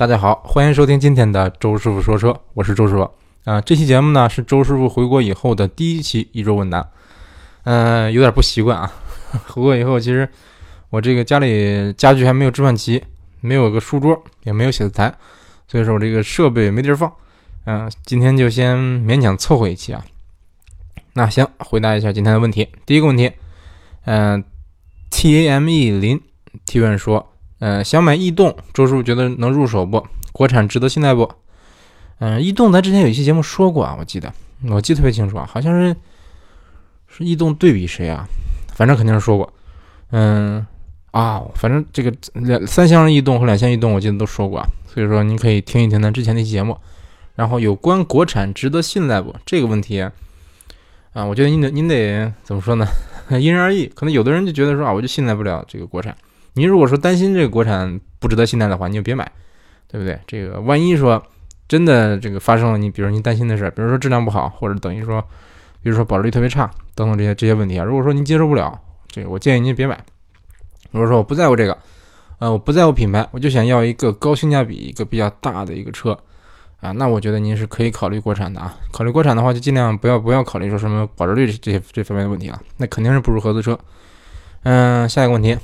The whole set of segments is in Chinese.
大家好，欢迎收听今天的周师傅说车，我是周师傅啊。这期节目呢是周师傅回国以后的第一期一周问答，嗯，有点不习惯啊。回国以后，其实我这个家里家具还没有置换齐，没有个书桌，也没有写字台，所以说我这个设备没地儿放。嗯，今天就先勉强凑合一期啊。那行，回答一下今天的问题。第一个问题，嗯，TAME 林提问说，嗯，想买逸动，周师傅觉得能入手不？国产值得信赖不？嗯，逸动咱之前有一期节目说过啊，我记得，我记得特别清楚啊，好像是是逸动对比谁啊？反正肯定是说过。嗯啊，反正这个两三厢逸动和两厢逸动，我记得都说过啊。所以说您可以听一听咱之前那期节目。然后有关国产值得信赖不这个问题啊，我觉得您得您得怎么说呢？因人而异，可能有的人就觉得说啊，我就信赖不了这个国产。您如果说担心这个国产不值得信赖的话，你就别买，对不对？这个万一说真的这个发生了，你比如说您担心的事，比如说质量不好，或者等于说，比如说保值率特别差等等这些这些问题啊，如果说您接受不了，这个我建议您别买。如果说我不在乎这个，呃，我不在乎品牌，我就想要一个高性价比、一个比较大的一个车。啊，那我觉得您是可以考虑国产的啊。考虑国产的话，就尽量不要不要考虑说什么保值率这些这方面的问题啊。那肯定是不如合资车。嗯，下一个问题，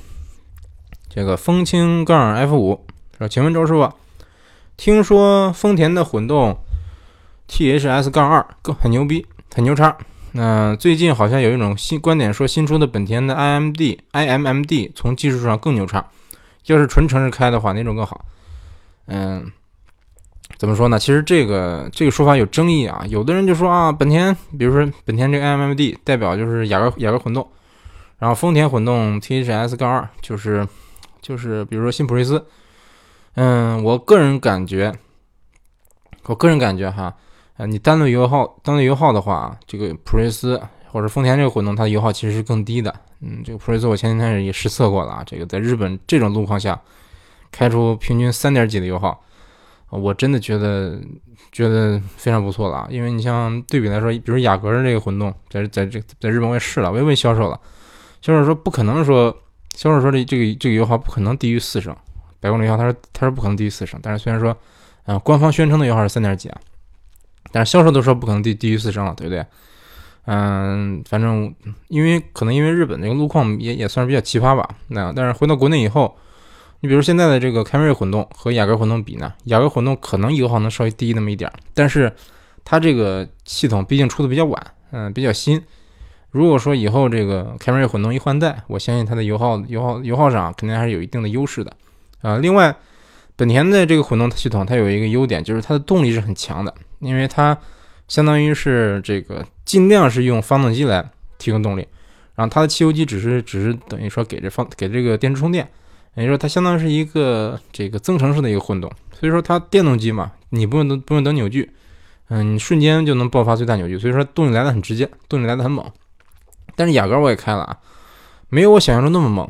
这个风清杠 F 五说，请问周师傅，听说丰田的混动 THS 杠二更很牛逼，很牛叉。那最近好像有一种新观点说，新出的本田的 iMD iMMD 从技术上更牛叉。要是纯城市开的话，哪种更好？嗯。怎么说呢？其实这个这个说法有争议啊。有的人就说啊，本田，比如说本田这个 iMMD 代表就是雅阁雅阁混动，然后丰田混动 THS 杠二就是就是比如说新普锐斯。嗯，我个人感觉，我个人感觉哈，呃，你单论油耗，单论油耗的话，这个普锐斯或者丰田这个混动它的油耗其实是更低的。嗯，这个普锐斯我前几天也实测过了啊，这个在日本这种路况下，开出平均三点几的油耗。我真的觉得觉得非常不错了啊！因为你像对比来说，比如雅阁的这个混动，在在这在日本我也试了，我也问销售了，销售说不可能说，销售说这这个这个油耗不可能低于四升，百公里油耗他说他说不可能低于四升，但是虽然说，嗯，官方宣称的油耗是三点几啊，但是销售都说不可能低低于四升了，对不对？嗯，反正因为可能因为日本这个路况也也算是比较奇葩吧，那但是回到国内以后。你比如现在的这个凯美瑞混动和雅阁混动比呢？雅阁混动可能油耗能稍微低那么一点，但是它这个系统毕竟出的比较晚，嗯，比较新。如果说以后这个凯美瑞混动一换代，我相信它的油耗、油耗、油耗上肯定还是有一定的优势的。啊，另外，本田的这个混动系统它有一个优点，就是它的动力是很强的，因为它相当于是这个尽量是用发动机来提供动力，然后它的汽油机只是只是等于说给这方给这个电池充电。也就是说，它相当于是一个这个增程式的一个混动，所以说它电动机嘛，你不用等不用等扭矩，嗯，你瞬间就能爆发最大扭矩，所以说动力来的很直接，动力来的很猛。但是雅阁我也开了啊，没有我想象中那么猛。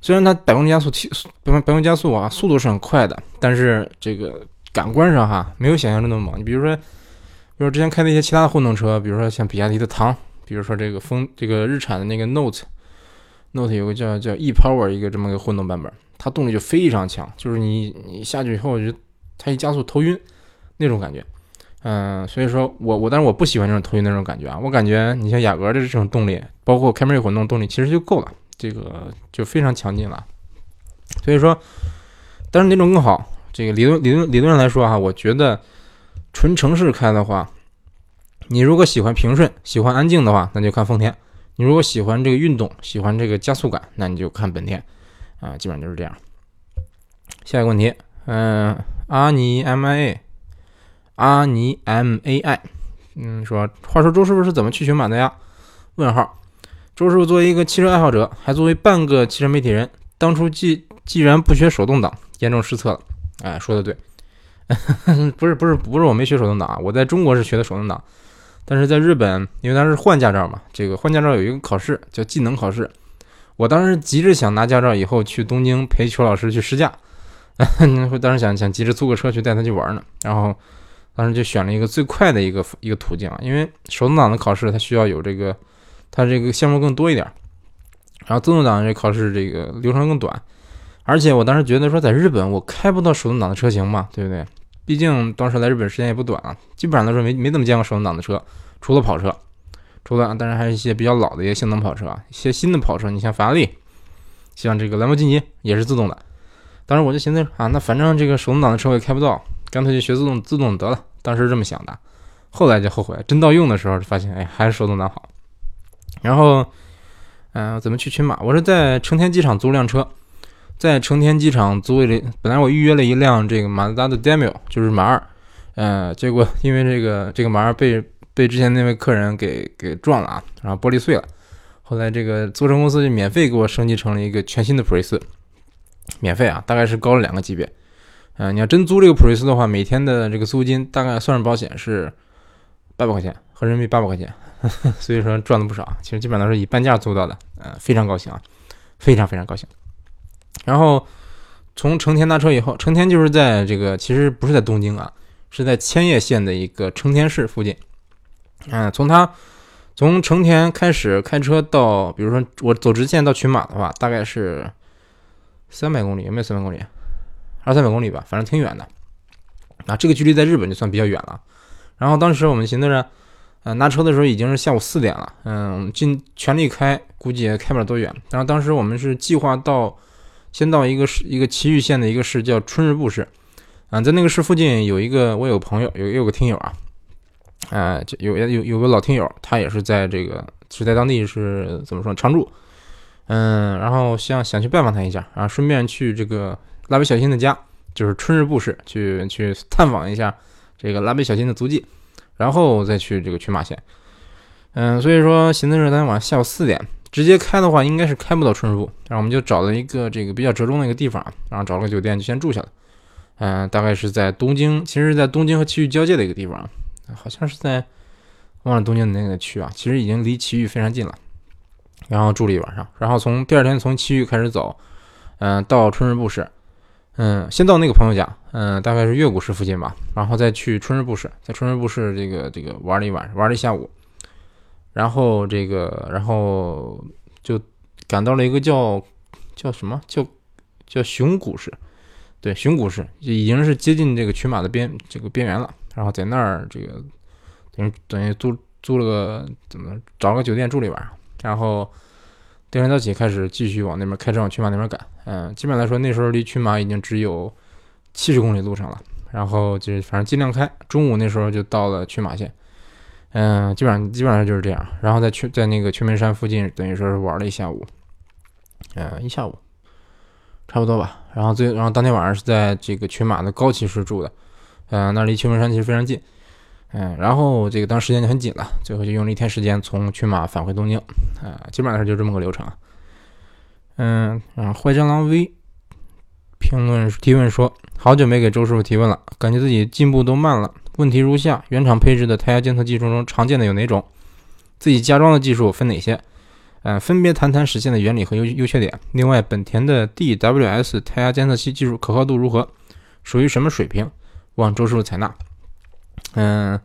虽然它百公里加速提，百百公里加速啊，速度是很快的，但是这个感官上哈，没有想象中那么猛。你比如说，比如之前开的一些其他的混动车，比如说像比亚迪的唐，比如说这个风这个日产的那个 Note，Note 有个叫叫 ePower 一个这么个混动版本。它动力就非常强，就是你你下去以后，就它一加速头晕那种感觉，嗯，所以说我我但是我不喜欢这种头晕那种感觉啊，我感觉你像雅阁的这种动力，包括凯美瑞混动动力其实就够了，这个就非常强劲了。所以说，但是哪种更好？这个理论理论理论上来说哈，我觉得纯城市开的话，你如果喜欢平顺、喜欢安静的话，那就看丰田；你如果喜欢这个运动、喜欢这个加速感，那你就看本田。啊，基本上就是这样。下一个问题，嗯，阿尼 M I A，阿尼 M A I，嗯，说，话说周师傅是怎么去选马的呀？问号。周师傅作为一个汽车爱好者，还作为半个汽车媒体人，当初既既然不学手动挡，严重失策了。哎，说的对，不是不是不是我没学手动挡啊，我在中国是学的手动挡，但是在日本，因为当时换驾照嘛，这个换驾照有一个考试叫技能考试。我当时急着想拿驾照，以后去东京陪邱老师去试驾。当时想想急着租个车去带他去玩呢。然后当时就选了一个最快的一个一个途径啊，因为手动挡的考试它需要有这个，它这个项目更多一点。然后自动挡这考试这个流程更短。而且我当时觉得说，在日本我开不到手动挡的车型嘛，对不对？毕竟当时来日本时间也不短啊，基本上来说没没怎么见过手动挡的车，除了跑车，除了当然还是一些比较老的一些性能跑车，一些新的跑车，你像法拉利，像这个兰博基尼也是自动的。当时我就寻思啊，那反正这个手动挡的车我也开不到，干脆就学自动自动得了。当时是这么想的，后来就后悔，真到用的时候发现，哎，还是手动挡好。然后，嗯，怎么去群马？我是在成田机场租辆车。在成田机场租了，本来我预约了一辆这个马自达的 Demio，就是马二，呃，结果因为这个这个马二被被之前那位客人给给撞了啊，然后玻璃碎了，后来这个租车公司就免费给我升级成了一个全新的普锐斯，免费啊，大概是高了两个级别，嗯，你要真租这个普锐斯的话，每天的这个租金大概算上保险是八百块钱，合人民币八百块钱，所以说赚了不少，其实基本上是以半价租到的，呃，非常高兴啊，非常非常高兴。然后从成田搭车以后，成田就是在这个其实不是在东京啊，是在千叶县的一个成田市附近。嗯，从它从成田开始开车到，比如说我走直线到群马的话，大概是三百公里，有没有三百公里？二三百公里吧，反正挺远的。啊，这个距离在日本就算比较远了。然后当时我们寻思着，嗯，拿车的时候已经是下午四点了，嗯，尽全力开，估计也开不了多远。然后当时我们是计划到。先到一个市，一个埼玉县的一个市叫春日部市，啊，在那个市附近有一个，我有个朋友，有有个听友啊，啊，有有有个老听友，他也是在这个是在当地是怎么说常住，嗯，然后想想去拜访他一下，啊，顺便去这个蜡笔小新的家，就是春日部市去去探访一下这个蜡笔小新的足迹，然后再去这个群马县，嗯，所以说寻思着咱晚上下午四点。直接开的话，应该是开不到春日部，然后我们就找了一个这个比较折中的一个地方，然后找了个酒店就先住下了。嗯，大概是在东京，其实是在东京和埼玉交界的一个地方，好像是在忘了东京的那个区啊，其实已经离埼玉非常近了。然后住了一晚上，然后从第二天从埼玉开始走，嗯，到春日部市，嗯，先到那个朋友家，嗯，大概是月谷市附近吧，然后再去春日部市，在春日部市这个这个玩了一晚上，玩了一下午。然后这个，然后就赶到了一个叫叫什么叫叫熊谷市，对，熊谷市已经是接近这个群马的边这个边缘了。然后在那儿这个等于等于租租了个怎么找个酒店住了一晚上。然后第二天早起开始继续往那边开车往群马那边赶。嗯，基本来说那时候离群马已经只有七十公里路程了。然后就是反正尽量开，中午那时候就到了群马县。嗯，基本上基本上就是这样，然后在去在那个全门山附近，等于说是玩了一下午，嗯，一下午，差不多吧。然后最然后当天晚上是在这个群马的高崎市住的，嗯，那离全门山其实非常近，嗯，然后这个当时间就很紧了，最后就用了一天时间从群马返回东京，啊，基本上就这么个流程。嗯，然后坏蟑螂 V 评论提问说，好久没给周师傅提问了，感觉自己进步都慢了。问题如下：原厂配置的胎压监测技术中常见的有哪种？自己加装的技术分哪些？嗯，分别谈谈实现的原理和优优缺点。另外，本田的 DWS 胎压监测器技术可靠度如何？属于什么水平？望周师傅采纳。嗯，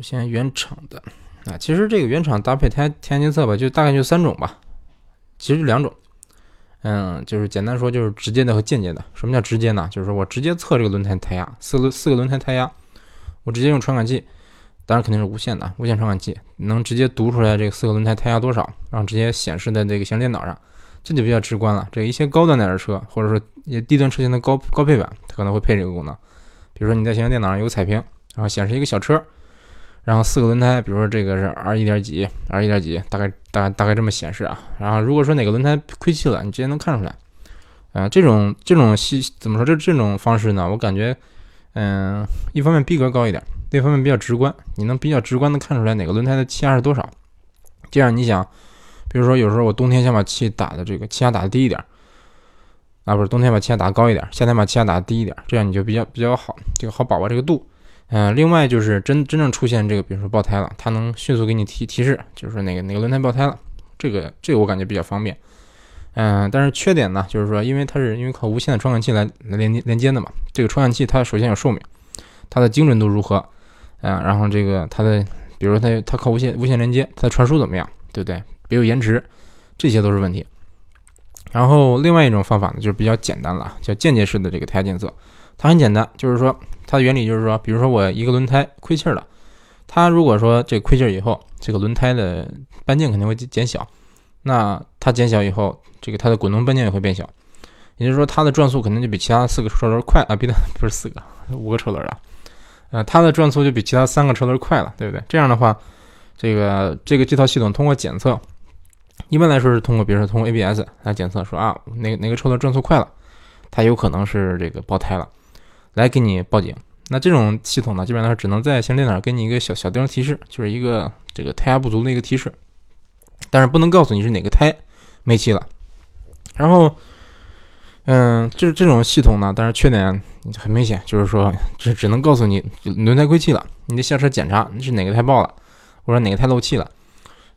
先原厂的啊，其实这个原厂搭配胎胎压监测吧，就大概就三种吧，其实就两种。嗯，就是简单说，就是直接的和间接的。什么叫直接呢？就是说我直接测这个轮胎胎压，四轮四个轮胎胎压，我直接用传感器，当然肯定是无线的，无线传感器能直接读出来这个四个轮胎胎压多少，然后直接显示在这个行车电脑上，这就比较直观了。这一些高端点的车，或者说一些低端车型的高高配版，它可能会配这个功能。比如说你在行车电脑上有个彩屏，然后显示一个小车。然后四个轮胎，比如说这个是 R 一点几，R 一点几，大概大大概这么显示啊。然后如果说哪个轮胎亏气了，你直接能看出来。啊，这种这种细怎么说？这这种方式呢？我感觉，嗯，一方面逼格高一点，另一方面比较直观，你能比较直观的看出来哪个轮胎的气压是多少。这样你想，比如说有时候我冬天想把气打的这个气压打的低一点，啊不是冬天把气压打高一点，夏天把气压打低一点，这样你就比较比较好，这个好把握这个度。嗯，另外就是真真正出现这个，比如说爆胎了，它能迅速给你提提示，就是说哪个哪个轮胎爆胎了，这个这个我感觉比较方便。嗯，但是缺点呢，就是说因为它是因为靠无线的传感器来来连接连接的嘛，这个传感器它首先有寿命，它的精准度如何？嗯，然后这个它的，比如说它它靠无线无线连接，它的传输怎么样，对不对？别有延迟，这些都是问题。然后另外一种方法呢，就是比较简单了，叫间接式的这个胎压监测。它很简单，就是说它的原理就是说，比如说我一个轮胎亏气了，它如果说这亏气以后，这个轮胎的半径肯定会减小，那它减小以后，这个它的滚动半径也会变小，也就是说它的转速肯定就比其他四个车轮快啊，比它不是四个，五个车轮啊，呃，它的转速就比其他三个车轮快了，对不对？这样的话，这个这个这套系统通过检测。一般来说是通过，比如说通过 ABS 来检测，说啊哪哪个车轮转速快了，它有可能是这个爆胎了，来给你报警。那这种系统呢，基本上只能在行车电脑给你一个小小灯提示，就是一个这个胎压不足的一个提示，但是不能告诉你是哪个胎没气了。然后，嗯，就是这种系统呢，但是缺点很明显，就是说只只能告诉你轮胎亏气了，你得下车检查是哪个胎爆了，或者哪个胎漏气了。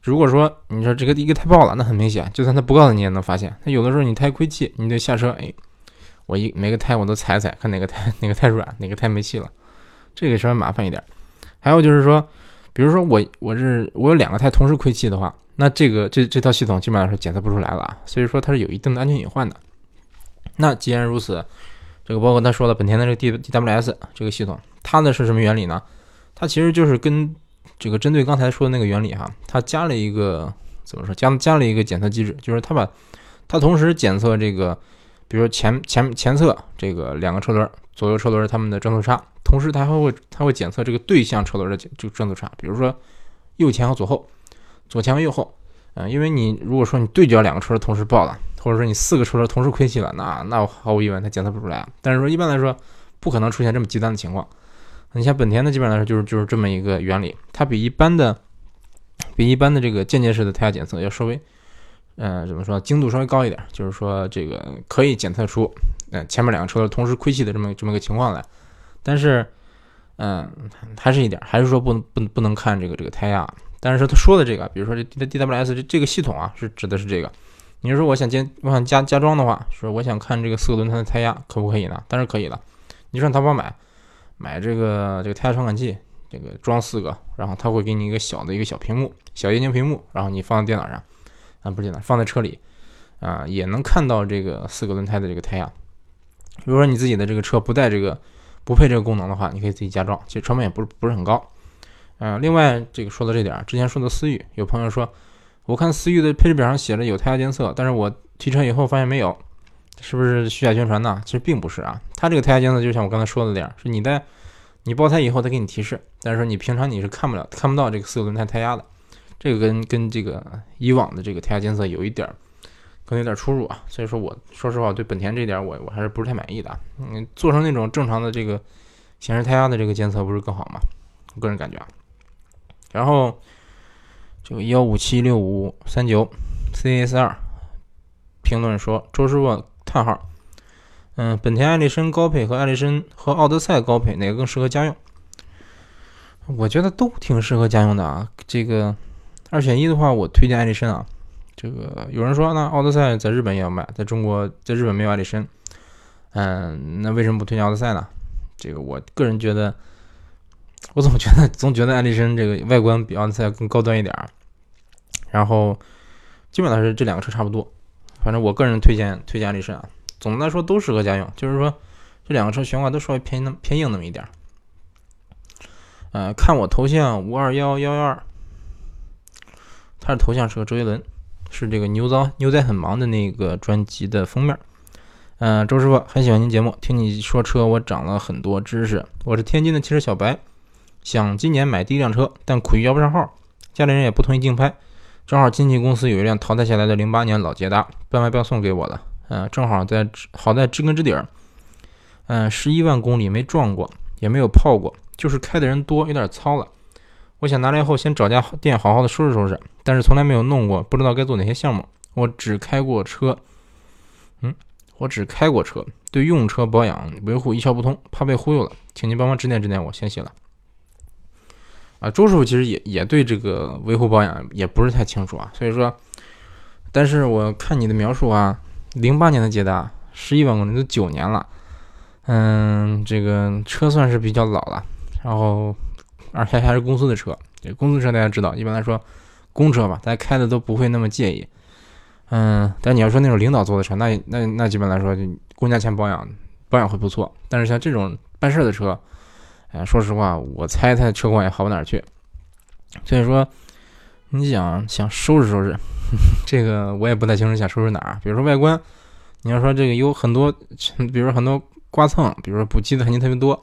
如果说你说这个一个胎爆了，那很明显，就算他不告诉你也能发现。他有的时候你胎亏气，你得下车，哎，我一每个胎我都踩踩，看哪个胎 哪个胎软，哪个胎没气了，这个稍微麻烦一点。还有就是说，比如说我我是我有两个胎同时亏气的话，那这个这这套系统基本上是检测不出来了，所以说它是有一定的安全隐患的。那既然如此，这个包括他说的本田的这个 D D W S 这个系统，它的是什么原理呢？它其实就是跟这个针对刚才说的那个原理哈，它加了一个怎么说？加加了一个检测机制，就是它把它同时检测这个，比如说前前前侧这个两个车轮左右车轮它们的转速差，同时它还会它会检测这个对向车轮的这个转速差，比如说右前和左后，左前和右后，嗯，因为你如果说你对角两个车轮同时爆了，或者说你四个车轮同时亏气了，那那毫无疑问它检测不出来啊。但是说一般来说不可能出现这么极端的情况。你像本田的，基本上来说就是就是这么一个原理，它比一般的比一般的这个间接式的胎压检测要稍微，呃，怎么说，精度稍微高一点，就是说这个可以检测出，呃，前面两个车同时亏气的这么这么个情况来。但是，嗯，还是一点，还是说不能不不能看这个这个胎压。但是他说的这个，比如说这 DWS 这这个系统啊，是指的是这个。你说我想加我想加加装的话，说我想看这个四个轮胎的胎压可不可以呢？当然可以了，你上淘宝买。买这个这个胎压传感器，这个装四个，然后它会给你一个小的一个小屏幕，小液晶屏幕，然后你放在电脑上，啊不是电脑，放在车里，啊也能看到这个四个轮胎的这个胎压。如果说你自己的这个车不带这个不配这个功能的话，你可以自己加装，其实成本也不是不是很高。嗯，另外这个说到这点，之前说的思域，有朋友说，我看思域的配置表上写着有胎压监测，但是我提车以后发现没有。是不是虚假宣传呢？其实并不是啊，它这个胎压监测就像我刚才说的那样，是你在你爆胎以后，它给你提示，但是说你平常你是看不了、看不到这个四个轮胎胎压的，这个跟跟这个以往的这个胎压监测有一点可能有点出入啊。所以说，我说实话，对本田这点我我还是不是太满意的。嗯，做成那种正常的这个显示胎压的这个监测不是更好吗？我个人感觉啊。然后这个幺五七六五三九 CS 二评论说，周师傅。叹号，嗯，本田艾力绅高配和艾力绅和奥德赛高配哪个更适合家用？我觉得都挺适合家用的啊。这个二选一的话，我推荐艾力绅啊。这个有人说，那奥德赛在日本也要卖，在中国在日本没有艾力绅。嗯，那为什么不推荐奥德赛呢？这个我个人觉得，我总觉得总觉得艾力绅这个外观比奥德赛更高端一点儿。然后基本上是这两个车差不多。反正我个人推荐推荐力绅啊，总的来说都适合家用，就是说这两个车悬挂都稍微偏那偏硬那么一点儿。呃，看我头像五二幺幺幺二，它的头像是个周杰伦，是这个牛仔牛仔很忙的那个专辑的封面。嗯，周师傅很喜欢您节目，听你说车我长了很多知识。我是天津的汽车小白，想今年买第一辆车，但苦于摇不上号，家里人也不同意竞拍。正好亲戚公司有一辆淘汰下来的零八年老捷达，半卖半送给我了。嗯，正好在好在知根知底儿。嗯，十一万公里没撞过，也没有泡过，就是开的人多，有点糙了。我想拿来后先找家店好好的收拾收拾，但是从来没有弄过，不知道该做哪些项目。我只开过车，嗯，我只开过车，对用车保养维护一窍不通，怕被忽悠了，请您帮忙指点指点我，谢谢了。啊，周师傅其实也也对这个维护保养也不是太清楚啊，所以说，但是我看你的描述啊，零八年的捷达，十一万公里都九年了，嗯，这个车算是比较老了，然后而且还是公司的车，这公司车大家知道，一般来说公车吧，大家开的都不会那么介意，嗯，但你要说那种领导坐的车，那那那基本来说，公家钱保养保养会不错。但是像这种办事的车，哎，说实话，我猜它车况也好不哪儿去。所以说，你想想收拾收拾，这个我也不太清楚想收拾哪儿。比如说外观，你要说这个有很多，比如说很多刮蹭，比如说补漆的痕迹特别多，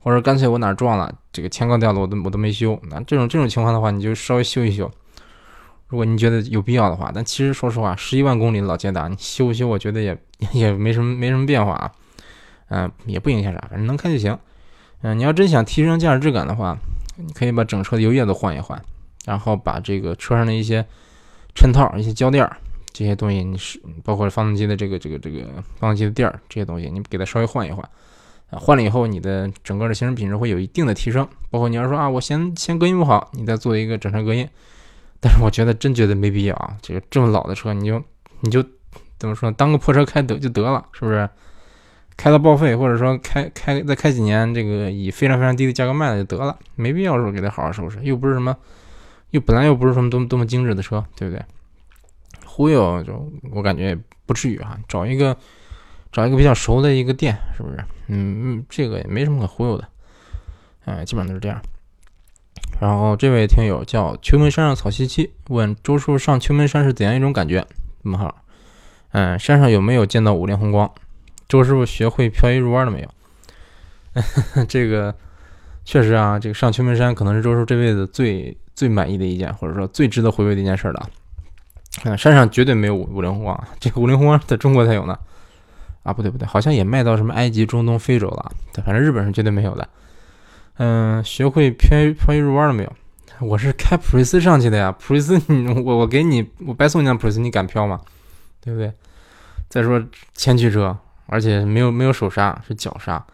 或者干脆我哪撞了，这个前杠掉了，我都我都没修。那这种这种情况的话，你就稍微修一修。如果你觉得有必要的话，但其实说实话，十一万公里老捷达，你修不修，我觉得也 也没什么没什么变化啊，嗯，也不影响啥，反正能开就行。嗯，你要真想提升驾驶质感的话，你可以把整车的油液都换一换，然后把这个车上的一些衬套、一些胶垫儿这些东西，你是包括发动机的这个这个这个发动机的垫儿这些东西，你给它稍微换一换，啊，换了以后，你的整个的行驶品质会有一定的提升。包括你要说啊，我嫌嫌隔音不好，你再做一个整车隔音。但是我觉得真觉得没必要啊！这个这么老的车，你就你就怎么说，当个破车开得就得了，是不是？开到报废，或者说开开再开几年，这个以非常非常低的价格卖了就得了，没必要说给它好好收拾，又不是什么，又本来又不是什么多么多么精致的车，对不对？忽悠就我感觉也不至于哈，找一个找一个比较熟的一个店，是不是？嗯嗯，这个也没什么可忽悠的，哎，基本上都是这样。然后这位听友叫秋门山上草萋萋，问周叔上秋门山是怎样一种感觉？问号，嗯，山上有没有见到五菱宏光？周师傅学会漂移入弯了没有？这个确实啊，这个上秋名山可能是周叔这辈子最最满意的一件，或者说最值得回味的一件事了。嗯，山上绝对没有五五菱宏光，这个五菱宏光在中国才有呢。啊，不对不对，好像也卖到什么埃及、中东、非洲了，反正日本是绝对没有的。嗯，学会漂漂移入弯了没有？我是开普锐斯上去的呀，普锐斯你，我我给你，我白送你辆普锐斯，你敢漂吗？对不对？再说前驱车，而且没有没有手刹，是脚刹，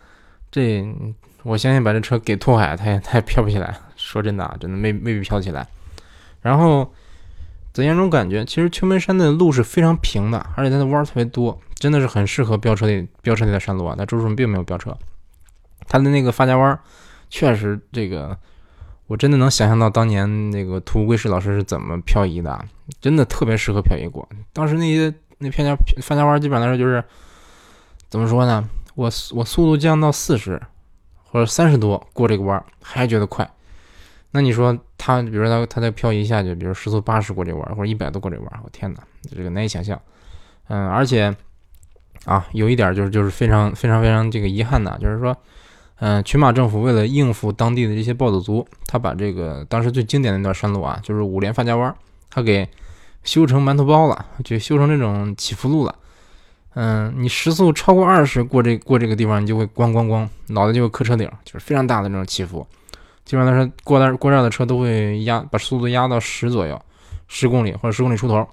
这我相信把这车给拓海，他也他也飘不起来。说真的啊，真的没没必漂起来。然后怎样一种感觉？其实秋门山的路是非常平的，而且它的弯儿特别多，真的是很适合飙车的飙车那条山路啊。但周叔并没有飙车，它的那个发夹弯。确实，这个我真的能想象到当年那个土龟石老师是怎么漂移的，真的特别适合漂移过。当时那些那片夹发夹弯，基本上来说就是怎么说呢？我我速度降到四十或者三十多过这个弯还觉得快。那你说他，比如说他他在漂移下去，比如时速八十过这弯或者一百多过这弯，我天哪，这个难以想象。嗯，而且啊，有一点就是就是非常非常非常这个遗憾的，就是说。嗯，群马政府为了应付当地的这些暴走族，他把这个当时最经典的那段山路啊，就是五连发夹弯，他给修成馒头包了，就修成这种起伏路了。嗯，你时速超过二十过这过这个地方，你就会咣咣咣，脑袋就会磕车顶，就是非常大的那种起伏。基本上来说过那过这儿的车都会压把速度压到十左右，十公里或者十公里出头。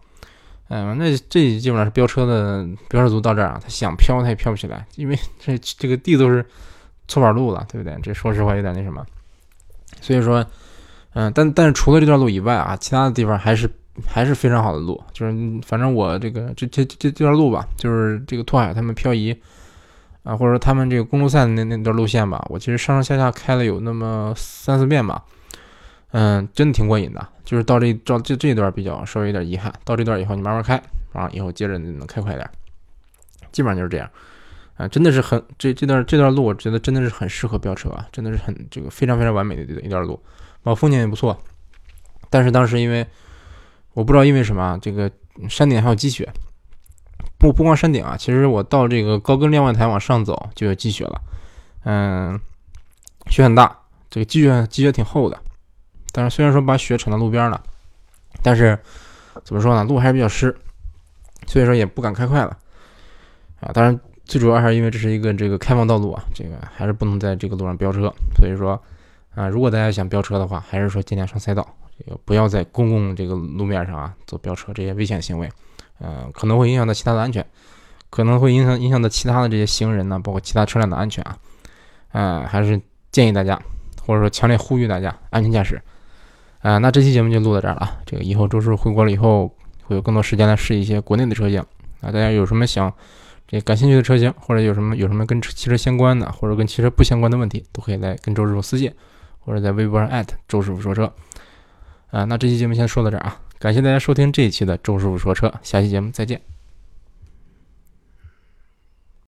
嗯，那这基本上是飙车的飙车族到这儿啊，他想飘他也飘不起来，因为这这个地都是。搓板路了，对不对？这说实话有点那什么，所以说，嗯，但但是除了这段路以外啊，其他的地方还是还是非常好的路。就是反正我这个这这这这段路吧，就是这个拓海他们漂移啊，或者说他们这个公路赛的那那段路线吧，我其实上上下下开了有那么三四遍吧，嗯，真的挺过瘾的。就是到这到这这一段比较稍微有点遗憾，到这段以后你慢慢开啊，以后接着你能开快点，基本上就是这样。啊，真的是很这这段这段路，我觉得真的是很适合飙车啊，真的是很这个非常非常完美的一段路，然后风景也不错。但是当时因为我不知道因为什么，这个山顶还有积雪，不不光山顶啊，其实我到这个高跟瞭望台往上走就有积雪了，嗯，雪很大，这个积雪积雪挺厚的。但是虽然说把雪铲到路边了，但是怎么说呢，路还是比较湿，所以说也不敢开快了啊。当然。最主要还是因为这是一个这个开放道路啊，这个还是不能在这个路上飙车。所以说，啊，如果大家想飙车的话，还是说尽量上赛道，不要在公共这个路面上啊做飙车这些危险行为，呃，可能会影响到其他的安全，可能会影响影响到其他的这些行人呢，包括其他车辆的安全啊。呃，还是建议大家，或者说强烈呼吁大家安全驾驶。啊，那这期节目就录到这儿了。这个以后周叔回国了以后，会有更多时间来试一些国内的车型啊。大家有什么想？这感兴趣的车型，或者有什么有什么跟汽车相关的，或者跟汽车不相关的问题，都可以来跟周师傅私信，或者在微博上艾特周师傅说车。啊，那这期节目先说到这儿啊，感谢大家收听这一期的周师傅说车，下期节目再见。